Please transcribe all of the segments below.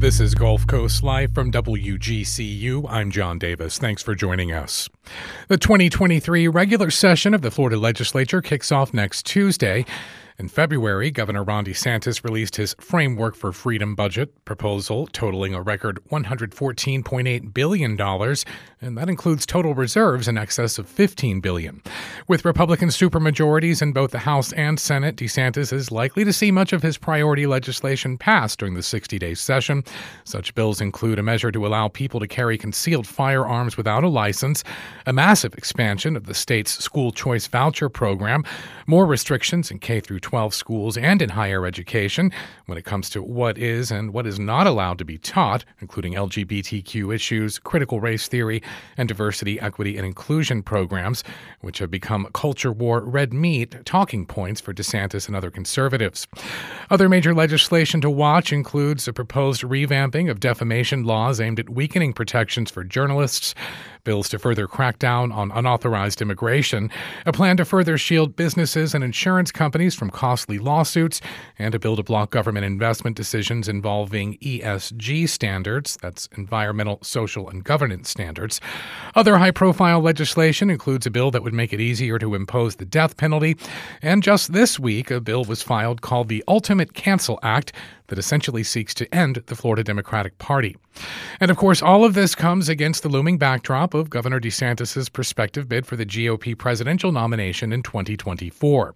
This is Gulf Coast Live from WGCU. I'm John Davis. Thanks for joining us. The 2023 regular session of the Florida legislature kicks off next Tuesday. In February, Governor Ron DeSantis released his Framework for Freedom budget proposal, totaling a record $114.8 billion, and that includes total reserves in excess of 15 billion. With Republican supermajorities in both the House and Senate, DeSantis is likely to see much of his priority legislation passed during the 60 day session. Such bills include a measure to allow people to carry concealed firearms without a license, a massive expansion of the state's school choice voucher program, more restrictions in K through 12 schools and in higher education when it comes to what is and what is not allowed to be taught, including LGBTQ issues, critical race theory, and diversity, equity, and inclusion programs, which have become culture war red meat talking points for DeSantis and other conservatives. Other major legislation to watch includes a proposed revamping of defamation laws aimed at weakening protections for journalists, bills to further crack down on unauthorized immigration, a plan to further shield businesses and insurance companies from costly lawsuits, and a bill to block government investment decisions involving ESG standards that's environmental, social, and governance standards. Other high profile legislation includes a bill that would make it easier to impose the death penalty. And just this week, a bill was filed called the Ultimate Cancel Act that essentially seeks to end the Florida Democratic Party. And of course, all of this comes against the looming backdrop of Governor DeSantis' prospective bid for the GOP presidential nomination in 2024.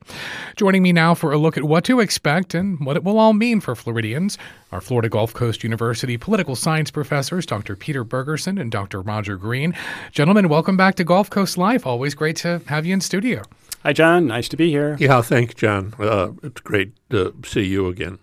Joining me now for a look at what to expect and what it will all mean for Floridians are Florida Gulf Coast University political science professors Dr. Peter Bergerson and Dr. Roger Green. Gentlemen, welcome back to Gulf Coast Live. Always great to have you in studio. Hi, John. Nice to be here. Yeah, thanks, John. Uh, it's great to see you again.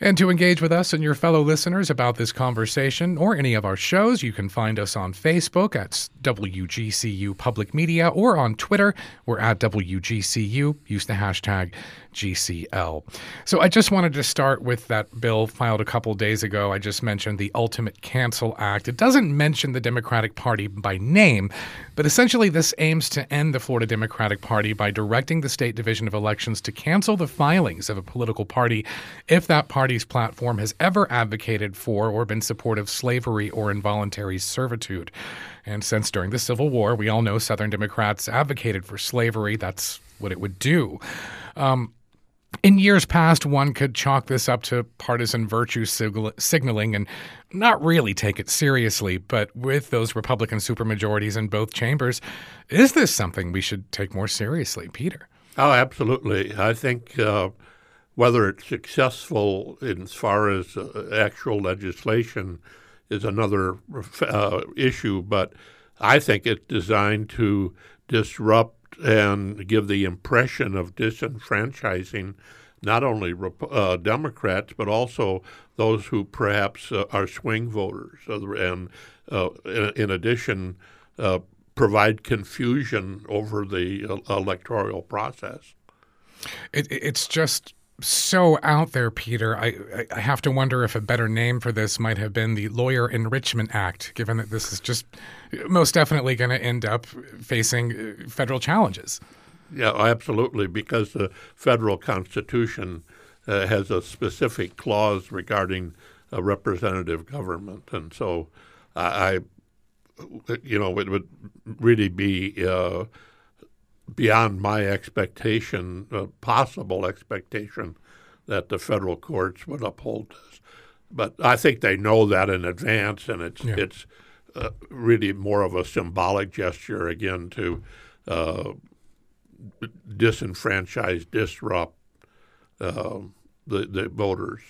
And to engage with us and your fellow listeners about this conversation or any of our shows, you can find us on Facebook at WGCU Public Media or on Twitter. We're at WGCU. Use the hashtag GCL. So I just wanted to start with that bill filed a couple days ago. I just mentioned the Ultimate Cancel Act. It doesn't mention the Democratic Party by name, but essentially this aims to end the Florida Democratic Party by directing the State Division of Elections to cancel the filings of a political party if that party's platform has ever advocated for or been supportive of slavery or involuntary servitude. And since during the Civil War, we all know Southern Democrats advocated for slavery, that's what it would do. Um, in years past, one could chalk this up to partisan virtue signaling and not really take it seriously. But with those Republican supermajorities in both chambers, is this something we should take more seriously, Peter? Oh, absolutely. I think uh, whether it's successful as far as uh, actual legislation is another uh, issue, but I think it's designed to disrupt and give the impression of disenfranchising not only uh, Democrats but also those who perhaps uh, are swing voters, and uh, in, in, addition, uh, provide confusion over the uh, electoral process. It, it's just so out there, Peter. I, I have to wonder if a better name for this might have been the Lawyer Enrichment Act, given that this is just most definitely going to end up facing uh, federal challenges. Yeah, absolutely, because the federal constitution uh, has a specific clause regarding a representative government, and so I, you know, it would really be. Uh, beyond my expectation, uh, possible expectation, that the federal courts would uphold this. But I think they know that in advance, and it's yeah. it's uh, really more of a symbolic gesture again to uh, disenfranchise, disrupt uh, the the voters.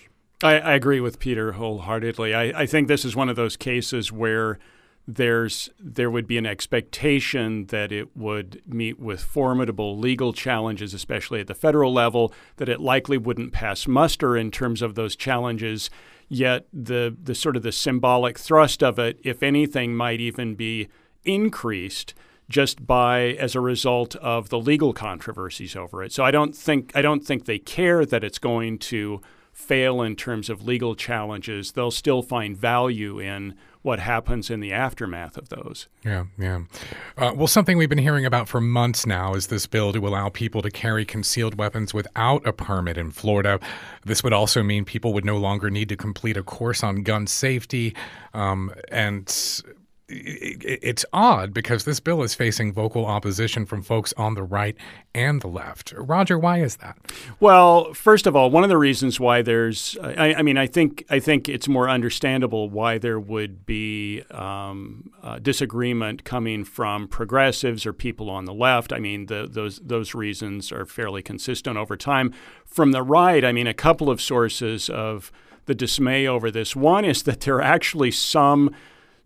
I, I, agree with Peter wholeheartedly. I, I think this is one of those cases where there's there would be an expectation that it would meet with formidable legal challenges, especially at the federal level, that it likely wouldn't pass muster in terms of those challenges. Yet the the sort of the symbolic thrust of it, if anything, might even be increased just by as a result of the legal controversies over it. So I don't think I don't think they care that it's going to fail in terms of legal challenges, they'll still find value in what happens in the aftermath of those. Yeah, yeah. Uh, well, something we've been hearing about for months now is this bill to allow people to carry concealed weapons without a permit in Florida. This would also mean people would no longer need to complete a course on gun safety. Um, and it's odd because this bill is facing vocal opposition from folks on the right and the left. Roger, why is that? Well, first of all, one of the reasons why there's, I, I mean, I think I think it's more understandable why there would be um, uh, disagreement coming from progressives or people on the left. I mean, the, those those reasons are fairly consistent over time. From the right, I mean, a couple of sources of the dismay over this. One is that there are actually some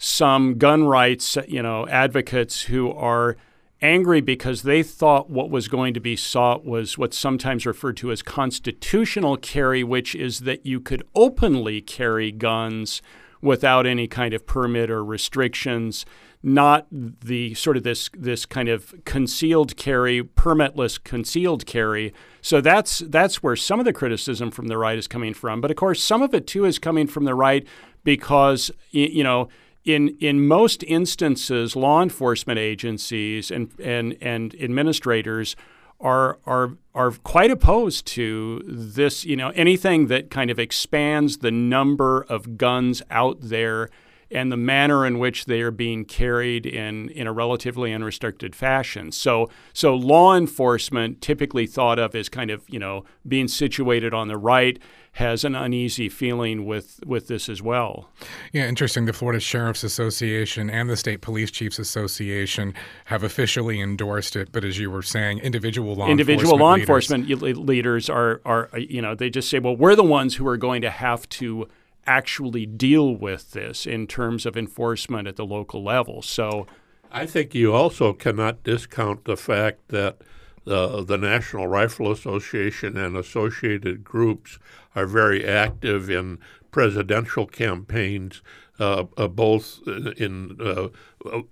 some gun rights, you know, advocates who are angry because they thought what was going to be sought was what's sometimes referred to as constitutional carry, which is that you could openly carry guns without any kind of permit or restrictions, not the sort of this this kind of concealed carry, permitless concealed carry. So that's that's where some of the criticism from the right is coming from. But of course, some of it too is coming from the right because you know in in most instances, law enforcement agencies and and and administrators are are are quite opposed to this. You know, anything that kind of expands the number of guns out there and the manner in which they are being carried in, in a relatively unrestricted fashion. So, so law enforcement, typically thought of as kind of you know being situated on the right, has an uneasy feeling with with this as well. Yeah, interesting. The Florida Sheriff's Association and the State Police Chiefs Association have officially endorsed it, but as you were saying, individual law individual enforcement law leaders. enforcement leaders are are you know they just say, well, we're the ones who are going to have to actually deal with this in terms of enforcement at the local level. So I think you also cannot discount the fact that the, the National Rifle Association and associated groups are very active in presidential campaigns, uh, uh, both in uh,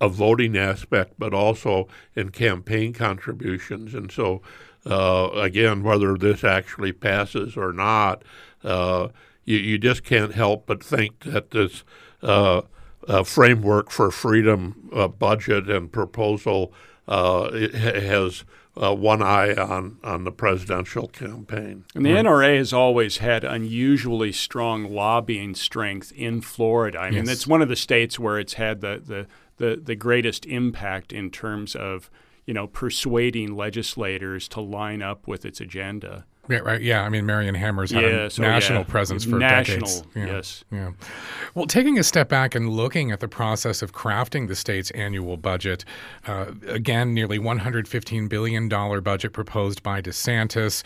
a voting aspect, but also in campaign contributions. And so, uh, again, whether this actually passes or not, uh, you, you just can't help but think that this framework for freedom budget and proposal has uh, one eye on, on the presidential campaign. And the NRA has always had unusually strong lobbying strength in Florida. I mean, it's one of the states where it's had the, the, the, the greatest impact in terms of you know persuading legislators to line up with its agenda. Yeah, right. Yeah, I mean, Marion Hammer's had yes, a national oh, yeah. presence for national, decades. Yeah, yes. Yeah. Well, taking a step back and looking at the process of crafting the state's annual budget, uh, again, nearly $115 billion budget proposed by DeSantis.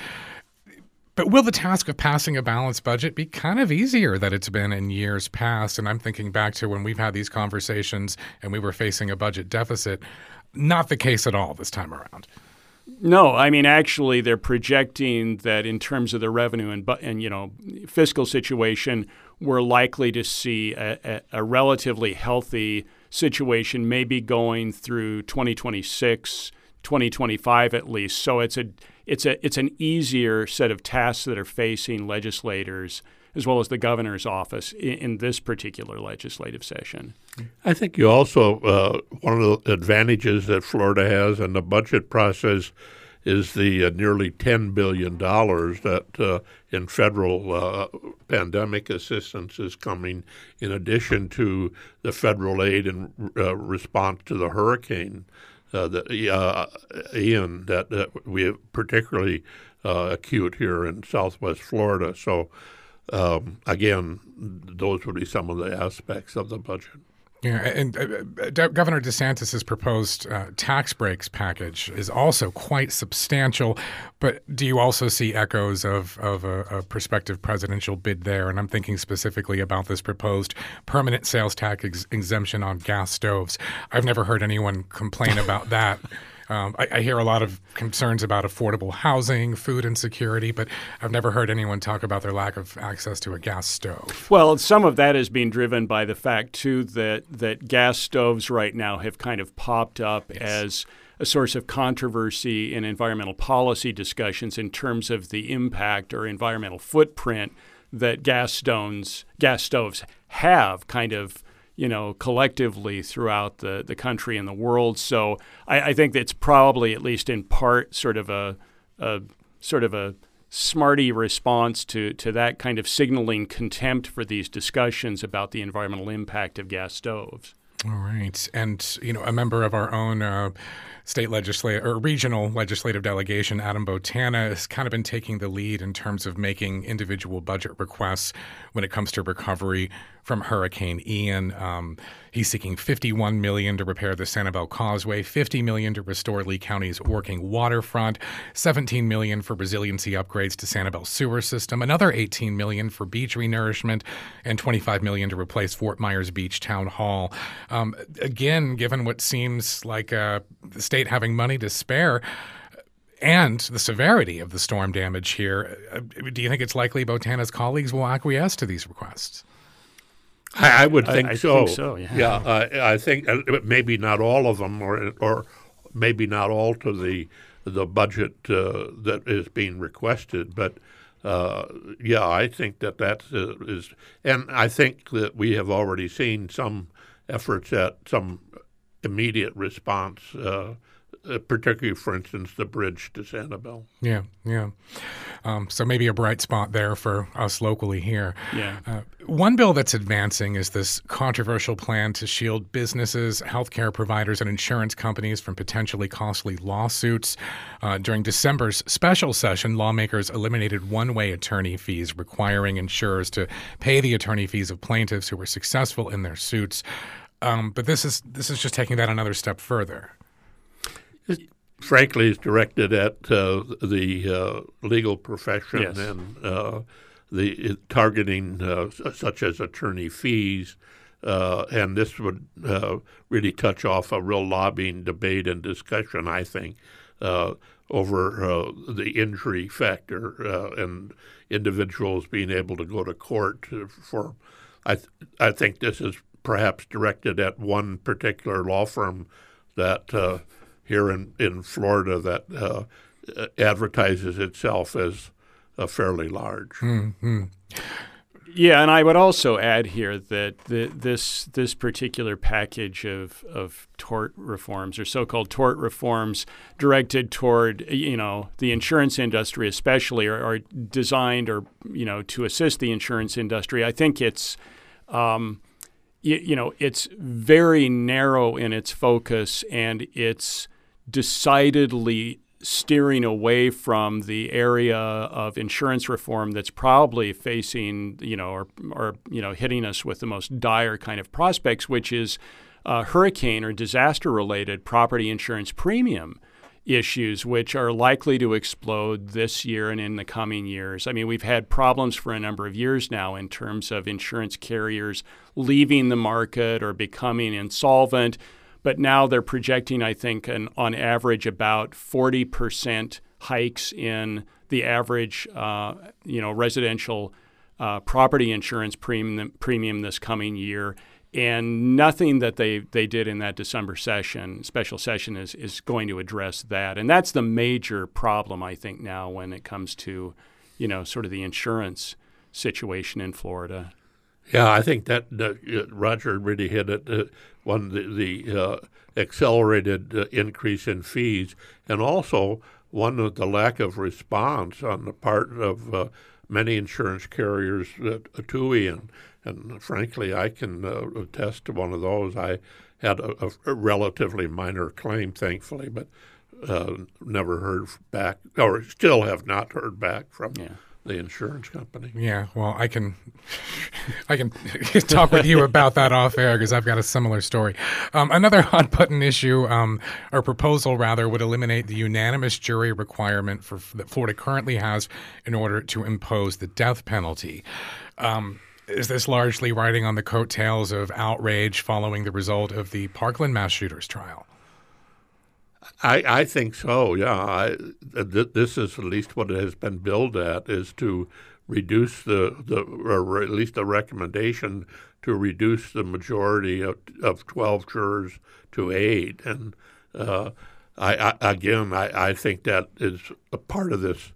But will the task of passing a balanced budget be kind of easier than it's been in years past? And I'm thinking back to when we've had these conversations and we were facing a budget deficit. Not the case at all this time around. No, I mean actually they're projecting that in terms of the revenue and and you know fiscal situation, we're likely to see a, a, a relatively healthy situation, maybe going through 2026, 2025 at least. So it's a it's a it's an easier set of tasks that are facing legislators as well as the governor's office in, in this particular legislative session. I think you also, uh, one of the advantages that Florida has in the budget process is the uh, nearly $10 billion that uh, in federal uh, pandemic assistance is coming in addition to the federal aid in uh, response to the hurricane. Uh, the, Ian, that, that we have particularly acute here in Southwest Florida. So um, again, those would be some of the aspects of the budget. Yeah, and uh, uh Governor DeSantis's proposed uh, tax breaks package is also quite substantial. But do you also see echoes of of a, a, prospective presidential bid there? And I'm thinking specifically about this proposed permanent sales tax ex- exemption on gas stoves. I've never heard anyone complain about that. Um, I, I, hear a lot of concerns about affordable housing, food insecurity, but I've never heard anyone talk about their lack of access to a gas stove. Well, some of that is being driven by the fact too that that gas stoves right now have kind of popped up yes. as a source of controversy in environmental policy discussions in terms of the impact or environmental footprint that gas stones, gas stoves have kind of you know, collectively throughout the, the country and the world. So I, I think it's probably, at least in part, sort of a, a sort of a smarty response to, to that kind of signaling contempt for these discussions about the environmental impact of gas stoves. All right. And, you know, a member of our own uh, state legislative or regional legislative delegation, Adam Botana, has kind of been taking the lead in terms of making individual budget requests when it comes to recovery from Hurricane Ian. Um, he's seeking 51 million to repair the Sanibel Causeway, 50 million to restore Lee County's working waterfront, 17 million for resiliency upgrades to Sanibel sewer system, another 18 million for beach renourishment, and 25 million to replace Fort Myers Beach Town Hall. Um, again, given what seems like the state having money to spare and the severity of the storm damage here, uh, do you think it's likely Botana's colleagues will acquiesce to these requests? I, I would think I, I so. Think so yeah. yeah uh, I think uh, maybe not all of them, or or maybe not all to the the budget uh, that is being requested, but. Uh, yeah, I think that that uh, is, and I think that we have already seen some efforts at some immediate response uh, uh, particularly, for instance, the bridge to Sanibel. Yeah, yeah. Um, so maybe a bright spot there for us locally here. Yeah. Uh, one bill that's advancing is this controversial plan to shield businesses, healthcare providers, and insurance companies from potentially costly lawsuits. Uh, during December's special session, lawmakers eliminated one way attorney fees, requiring insurers to pay the attorney fees of plaintiffs who were successful in their suits. Um, but this is this is just taking that another step further frankly, is directed at uh, the uh, legal profession yes. and uh, the targeting uh, such as attorney fees. Uh, and this would uh, really touch off a real lobbying debate and discussion, I think, over the injury factor and individuals being able to go to court for. I th- I think this is perhaps directed at one particular law firm that here in, in Florida that uh, advertises itself as uh, fairly large. Mm-hmm. Yeah, and I would also add here that the, this this particular package of, of tort reforms or so-called tort reforms directed toward you know the insurance industry especially are, are designed or you know to assist the insurance industry. I think it's um, you, you know it's very narrow in its focus and it's decidedly steering away from the area of insurance reform that's probably facing, you know, or, or you know, hitting us with the most dire kind of prospects, which is uh, hurricane or disaster related property insurance premium issues, which are likely to explode this year and in the coming years. I mean, we've had problems for a number of years now in terms of insurance carriers leaving the market or becoming insolvent but now they're projecting, I think, an, on average about 40% hikes in the average, uh, you know, residential uh, property insurance premium, premium this coming year. And nothing that they, they did in that December session, special session, is, is going to address that. And that's the major problem, I think, now when it comes to, you know, sort of the insurance situation in Florida. Yeah, I think that uh, Roger really hit it. Uh, one the, the uh, accelerated uh, increase in fees, and also one of the lack of response on the part of uh, many insurance carriers uh, to Ian. And frankly, I can attest to one of those. I had a, a relatively minor claim, thankfully, but never heard back, or still have not heard back from. Yeah the insurance company. Yeah, well, I can, I can talk with you about that off air because I've got a similar story. Um, another hot button issue, um, or proposal rather, would eliminate the unanimous jury requirement for that Florida currently has in order to impose the death penalty. Um, is this largely riding on the coattails of outrage following the result of the Parkland mass shooters trial? I, I think so. Yeah, I, th- this is at least what it has been billed at is to reduce the the or at least a recommendation to reduce the majority of, of twelve jurors to eight. And uh, I, I, again, I, I think that is a part of this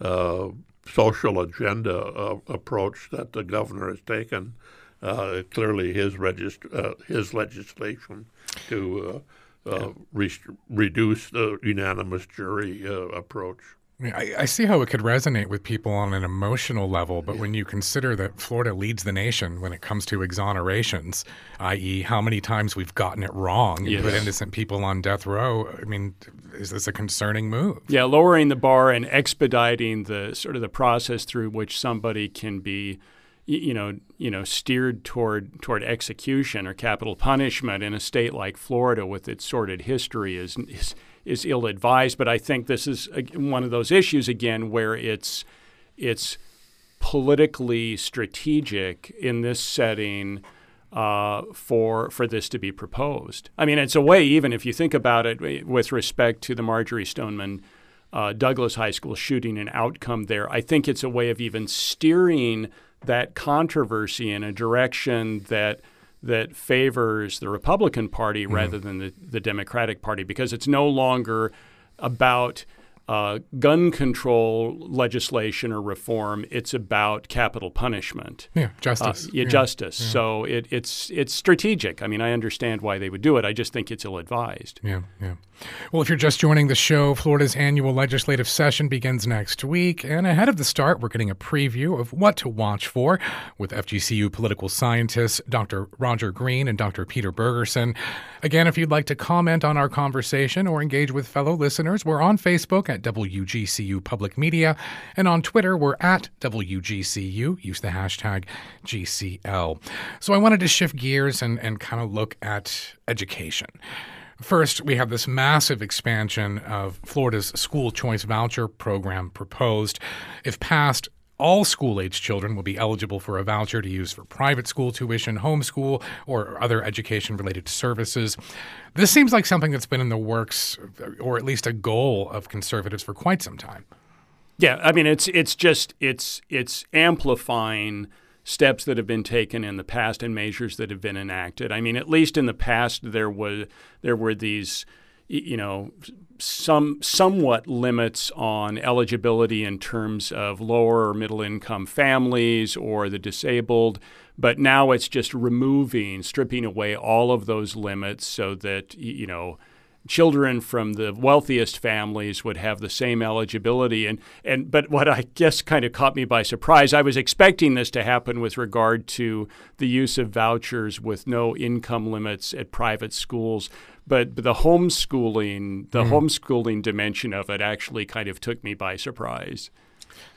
uh, social agenda uh, approach that the governor has taken. Uh, clearly, his regist- uh, his legislation to uh, uh, re- reduce the unanimous jury approach. I, I, see how it could resonate with people on an emotional level, but when you consider that Florida leads the nation when it comes to exonerations, i.e., how many times we've gotten it wrong yes. and put innocent people on death row, I mean, is this a concerning move? Yeah, lowering the bar and expediting the sort of the process through which somebody can be you know, you know, steered toward toward execution or capital punishment in a state like Florida with its sordid history is is, is ill advised. But I think this is one of those issues again where it's it's politically strategic in this setting uh, for for this to be proposed. I mean, it's a way, even if you think about it, with respect to the Marjory Stoneman. Uh, Douglas High School shooting and outcome there. I think it's a way of even steering that controversy in a direction that that favors the Republican Party mm-hmm. rather than the, the Democratic Party because it's no longer about uh, gun control legislation or reform. It's about capital punishment. Yeah, justice. Uh, yeah, yeah, justice. Yeah. So it, it's it's strategic. I mean, I understand why they would do it. I just think it's ill advised. Yeah, yeah. Well, if you're just joining the show, Florida's annual legislative session begins next week, and ahead of the start, we're getting a preview of what to watch for with FGCU political scientists Dr. Roger Green and Dr. Peter Bergerson. Again, if you'd like to comment on our conversation or engage with fellow listeners, we're on Facebook at WGCU Public Media, and on Twitter, we're at WGCU. Use the hashtag GCL. So I wanted to shift gears and, and kind of look at education. First, we have this massive expansion of Florida's school choice voucher program proposed. If passed, all school age children will be eligible for a voucher to use for private school tuition, homeschool, or other education related services. This seems like something that's been in the works, or at least a goal of conservatives for quite some time. Yeah, I mean it's it's just it's it's amplifying steps that have been taken in the past and measures that have been enacted. I mean, at least in the past, there was there were these, you know, some somewhat limits on eligibility in terms of lower or middle income families or the disabled. But now it's just removing, stripping away all of those limits so that you know children from the wealthiest families would have the same eligibility and and but what I guess kind of caught me by surprise I was expecting this to happen with regard to the use of vouchers with no income limits at private schools but, but the homeschooling the mm. homeschooling dimension of it actually kind of took me by surprise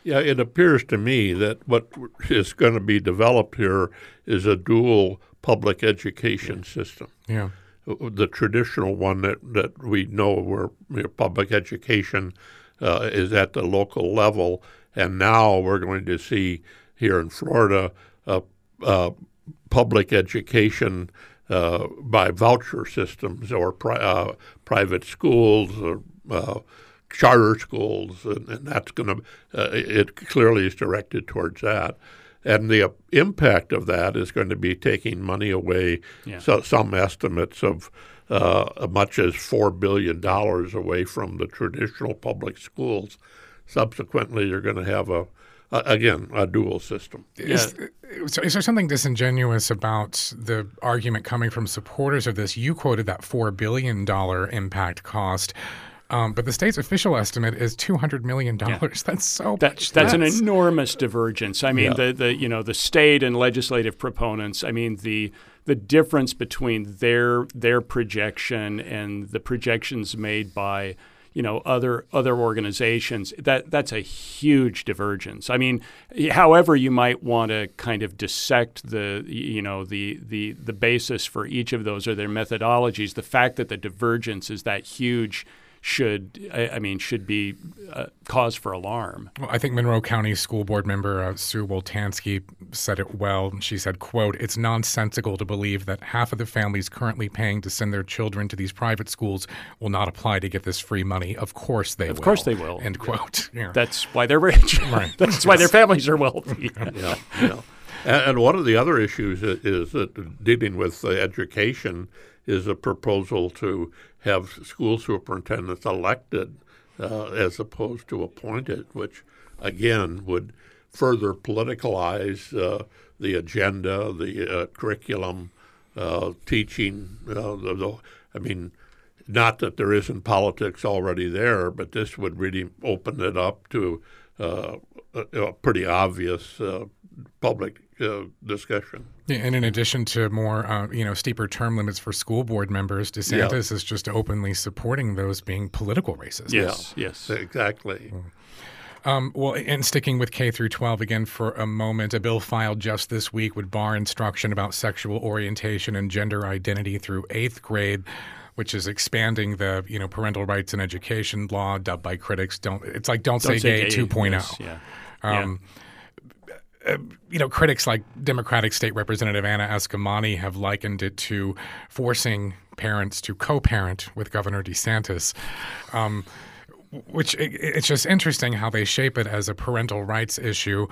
yeah, it appears to me that what is going to be developed here is a dual public education yeah. system. Yeah the traditional one that, that we know where you know, public education uh, is at the local level. And now we're going to see here in Florida uh, uh, public education uh, by voucher systems or pri- uh, private schools or uh, charter schools, and, and that's going to, it clearly is directed towards that. And the impact of that is going to be taking money away. Yeah. So some estimates of uh, as much as four billion dollars away from the traditional public schools. Subsequently, you're going to have a, a again a dual system. Is, is, there something disingenuous about the argument coming from supporters of this? You quoted that four billion dollar impact cost. Um, but the state's official estimate is two hundred million dollars. Yeah. That's so that, much. That's, an enormous divergence. I mean, yeah. the the you know the state and legislative proponents. I mean the the difference between their their projection and the projections made by you know other other organizations that that's a huge divergence i mean however you might want to kind of dissect the you know the the the basis for each of those or their methodologies the fact that the divergence is that huge should I, mean should be uh, cause for alarm. Well, I think Monroe County School Board member uh, Sue Woltanski said it well. She said, "quote It's nonsensical to believe that half of the families currently paying to send their children to these private schools will not apply to get this free money. Of course they of will. Of course they will. End quote. Yeah. That's why they're rich. Right. That's yes. why their families are wealthy. yeah. yeah. And, one of the other issues is that dealing with education is a proposal to have school superintendents elected uh, as opposed to appointed, which again, would further politicalize uh, the agenda, the uh, curriculum, uh, teaching. Uh, the, the, I mean, not that there isn't politics already there, but this would really open it up to uh, a, a, pretty obvious uh, public uh, discussion. Yeah, and in addition to more, uh, you know, steeper term limits for school board members, DeSantis yeah. is just openly supporting those being political races. Yes, yeah. yes, exactly. Mm. Um, well, and sticking with K through 12 again for a moment, a bill filed just this week would bar instruction about sexual orientation and gender identity through eighth grade which is expanding the you know parental rights and education law, dubbed by critics. Don't it's like don't, don't say, say, gay, gay 2.0. Yes, yeah. Um, yeah. Uh, you know, critics like Democratic State Representative Anna Eskamani have likened it to forcing parents to co-parent with Governor DeSantis. Um, which it, it's just interesting how they shape it as a parental rights issue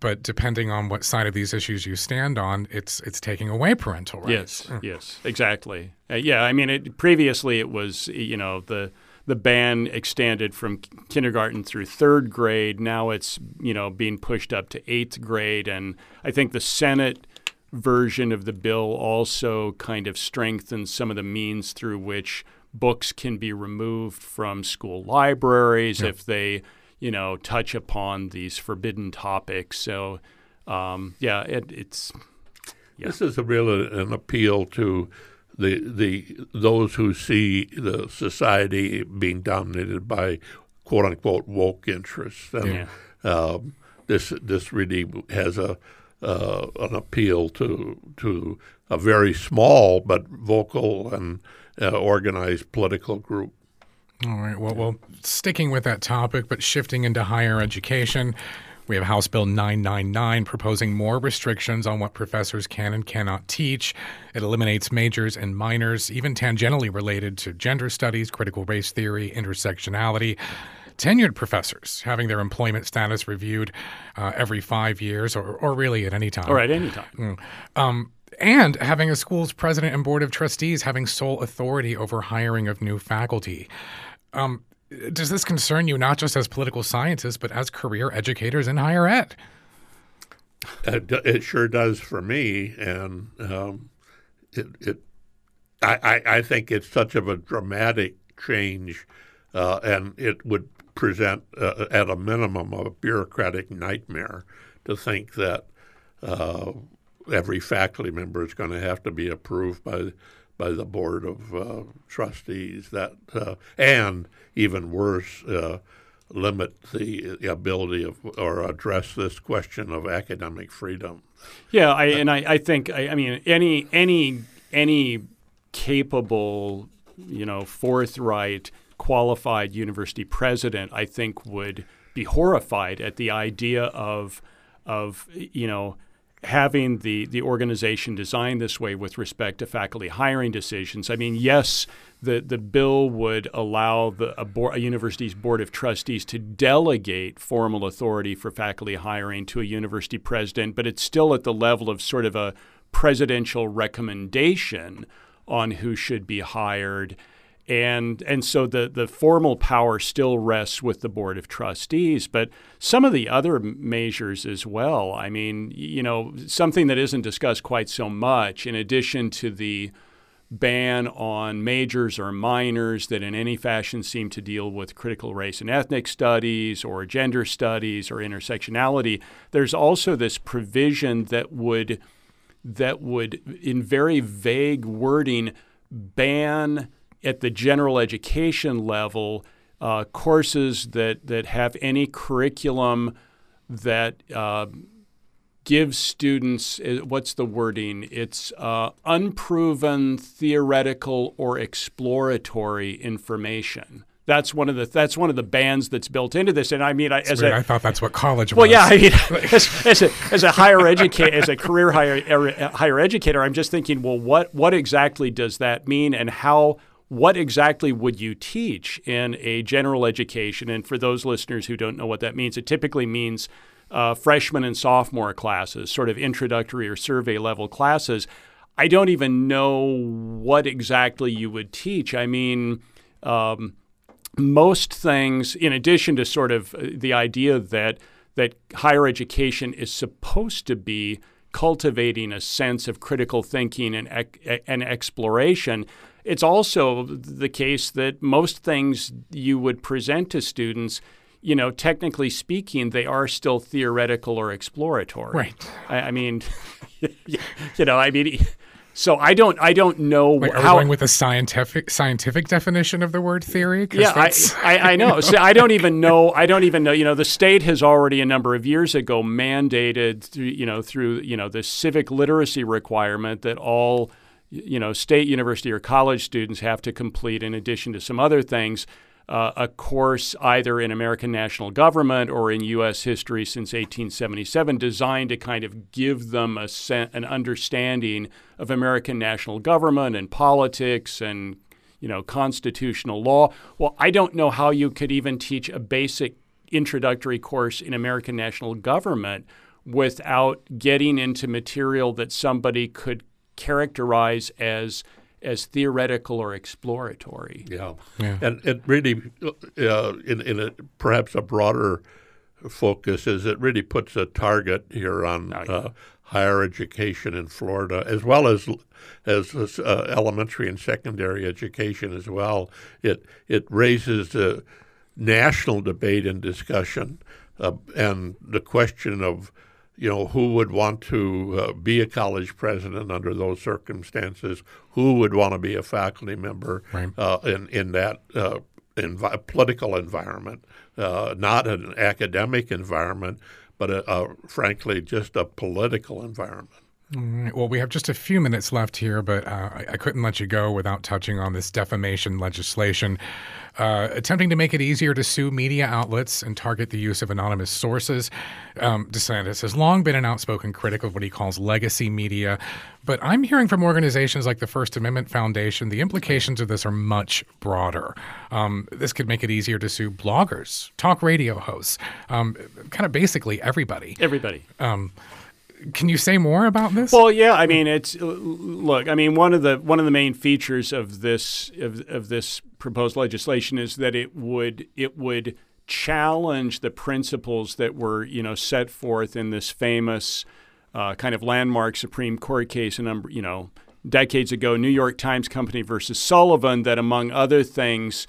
but depending on what side of these issues you stand on, it's it's taking away parental rights. Yes, mm. yes, exactly. Uh, yeah, I mean, it, previously it was you know the the ban extended from kindergarten through third grade. Now it's you know being pushed up to eighth grade, and I think the Senate version of the bill also kind of strengthens some of the means through which books can be removed from school libraries yeah. if they you know, touch upon these forbidden topics. So, um, yeah, it, it's. Yeah. This is a real an appeal to the the those who see the society being dominated by quote unquote woke interests. And, yeah. um, this this really has a uh, an appeal to to a very small but vocal and uh, organized political group. All right. Well, well, sticking with that topic, but shifting into higher education, we have House Bill 999 proposing more restrictions on what professors can and cannot teach. It eliminates majors and minors, even tangentially related to gender studies, critical race theory, intersectionality. Tenured professors having their employment status reviewed uh, every five years, or, or really at any time. Or at any time. Mm. Um, and having a school's president and board of trustees having sole authority over hiring of new faculty. Um, does this concern you not just as political scientists, but as career educators in higher ed? It, it sure does for me, and um, it, it I, I, think it's such of a dramatic change, uh, and it would present, uh, at a minimum, a bureaucratic nightmare to think that uh, every faculty member is going to have to be approved by by the board of uh, trustees. That uh, and even worse, uh, limit the, ability of or address this question of academic freedom. Yeah, I, and I, I think I, I mean any any any capable, you know, forthright, qualified university president, I think would be horrified at the idea of of you know having the, the organization designed this way with respect to faculty hiring decisions. I mean, yes, the, the bill would allow the, a, board, a university's board of trustees to delegate formal authority for faculty hiring to a university president, but it's still at the level of sort of a presidential recommendation on who should be hired and and so the the formal power still rests with the board of trustees but some of the other measures as well. I mean you know something that isn't discussed quite so much in addition to the ban on majors or minors that in any fashion seem to deal with critical race and ethnic studies or gender studies or intersectionality there's also this provision that would that would in very vague wording ban at the general education level, uh, courses that, that have any curriculum that uh, gives students uh, what's the wording? It's uh, unproven, theoretical, or exploratory information. That's one of the that's one of the bands that's built into this. And I mean, I, as a, I thought that's what college was. Well, yeah, I mean, as, as, a, as a higher educator, as a career higher er, higher educator, I'm just thinking, well, what what exactly does that mean, and how what exactly would you teach in a general education? And for those listeners who don't know what that means, it typically means uh, freshman and sophomore classes, sort of introductory or survey level classes. I don't even know what exactly you would teach. I mean, um, most things, in addition to sort of uh, the idea that that higher education is supposed to be cultivating a sense of critical thinking and, and exploration, it's also the case that most things you would present to students you know, technically speaking, they are still theoretical or exploratory. Right. I, I mean, you know, I mean, so I don't I don't know Wait, are how we going with a scientific scientific definition of the word theory. Yeah, I, I, I, know. So I don't even know. I don't even know. You know, the state has already a number of years ago mandated, you know, through you know the civic literacy requirement that all you know state university or college students have to complete in addition to some other things uh, a course either in American national government or in U.S. history since 1877, designed to kind of give them a sen- an understanding of American national government and politics and you know constitutional law. Well, I don't know how you could even teach a basic introductory course in American national government without getting into material that somebody could characterize as as theoretical or exploratory. Yeah, yeah. and it really, uh, in in a, perhaps a broader focus, is it really puts a target here on oh, yeah. uh, higher education in Florida, as well as as uh, elementary and secondary education as well. It it raises the national debate and discussion, uh, and the question of you know, who would want to uh, be a college president under those circumstances? Who would want to be a faculty member right. uh, in in that uh, envi- political environment, uh, not an academic environment, but a, a, frankly just a political environment? Well, we have just a few minutes left here, but uh, I, I, couldn't let you go without touching on this defamation legislation. Uh, attempting to make it easier to sue media outlets and target the use of anonymous sources. Um, DeSantis has long been an outspoken critic of what he calls legacy media, but I'm hearing from organizations like the First Amendment Foundation the implications of this are much broader. Um, this could make it easier to sue bloggers, talk radio hosts, um, kind of basically everybody. Everybody. Um, can you say more about this? Well, yeah, I mean, it's look. I mean, one of the one of the main features of this of, of this proposed legislation is that it would it would challenge the principles that were you know set forth in this famous uh, kind of landmark Supreme Court case a number you know decades ago, New York Times Company versus Sullivan, that among other things,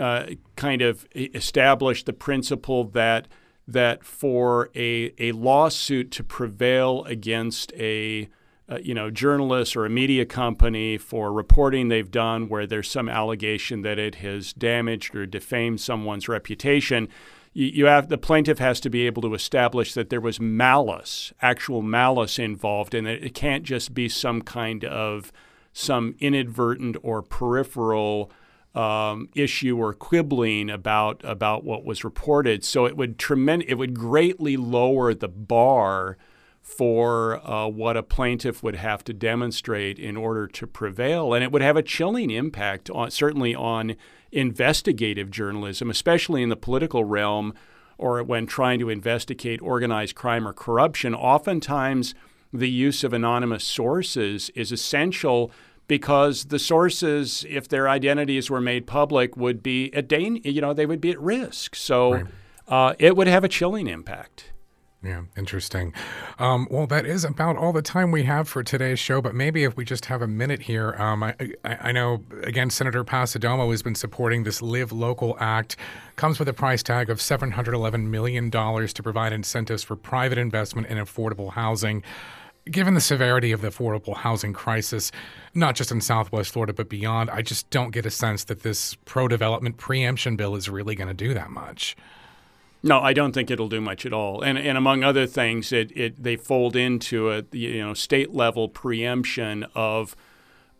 uh, kind of established the principle that that for a, a lawsuit to prevail against a uh, you know journalist or a media company for reporting they've done where there's some allegation that it has damaged or defamed someone's reputation you, you have the plaintiff has to be able to establish that there was malice actual malice involved and that it can't just be some kind of some inadvertent or peripheral um, issue or quibbling about about what was reported. So it would tremend- it would greatly lower the bar for uh, what a plaintiff would have to demonstrate in order to prevail, and it would have a chilling impact on certainly on investigative journalism, especially in the political realm or when trying to investigate organized crime or corruption. Oftentimes, the use of anonymous sources is essential because the sources, if their identities were made public, would be at dan- you know they would be at risk. So right. uh, it would have a chilling impact. Yeah, interesting. Um, well, that is about all the time we have for today's show. But maybe if we just have a minute here, um, I, I, I, know again Senator Passidomo has been supporting this Live Local Act. Comes with a price tag of seven hundred eleven million dollars to provide incentives for private investment in affordable housing. Given the severity of the affordable housing crisis, not just in Southwest Florida, but beyond, I just don't get a sense that this pro development preemption bill is really going to do that much. No, I don't think it'll do much at all. And, and among other things, it, it they fold into a you know state level preemption of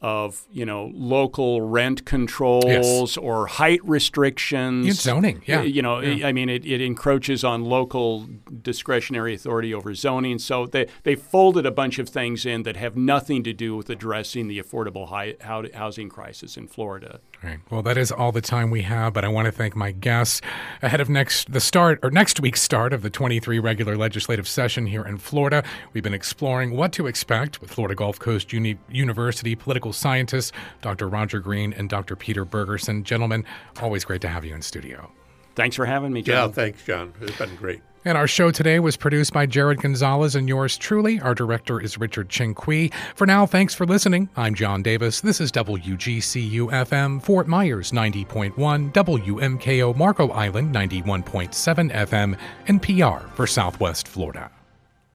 of you know local rent controls yes. or height restrictions. Zoning, yeah. You know, yeah. I mean, it, it encroaches on local discretionary authority over zoning. So they they folded a bunch of things in that have nothing to do with addressing the affordable high, housing crisis in Florida. Right. Well, that is all the time we have, but I want to thank my guests ahead of next the start or next week's start of the 23 regular legislative session here in Florida. We've been exploring what to expect with Florida Gulf Coast Uni- University political scientists Dr. Roger Green and Dr. Peter Bergerson. Gentlemen, always great to have you in studio. Thanks for having me, John. Yeah, thanks, John. It's been great. And our show today was produced by Jared Gonzalez and yours truly. Our director is Richard Ching Kui. For now, thanks for listening. I'm John Davis. This is WGCU FM, Fort Myers 90.1, WMKO Marco Island 91.7 FM, and PR for Southwest Florida.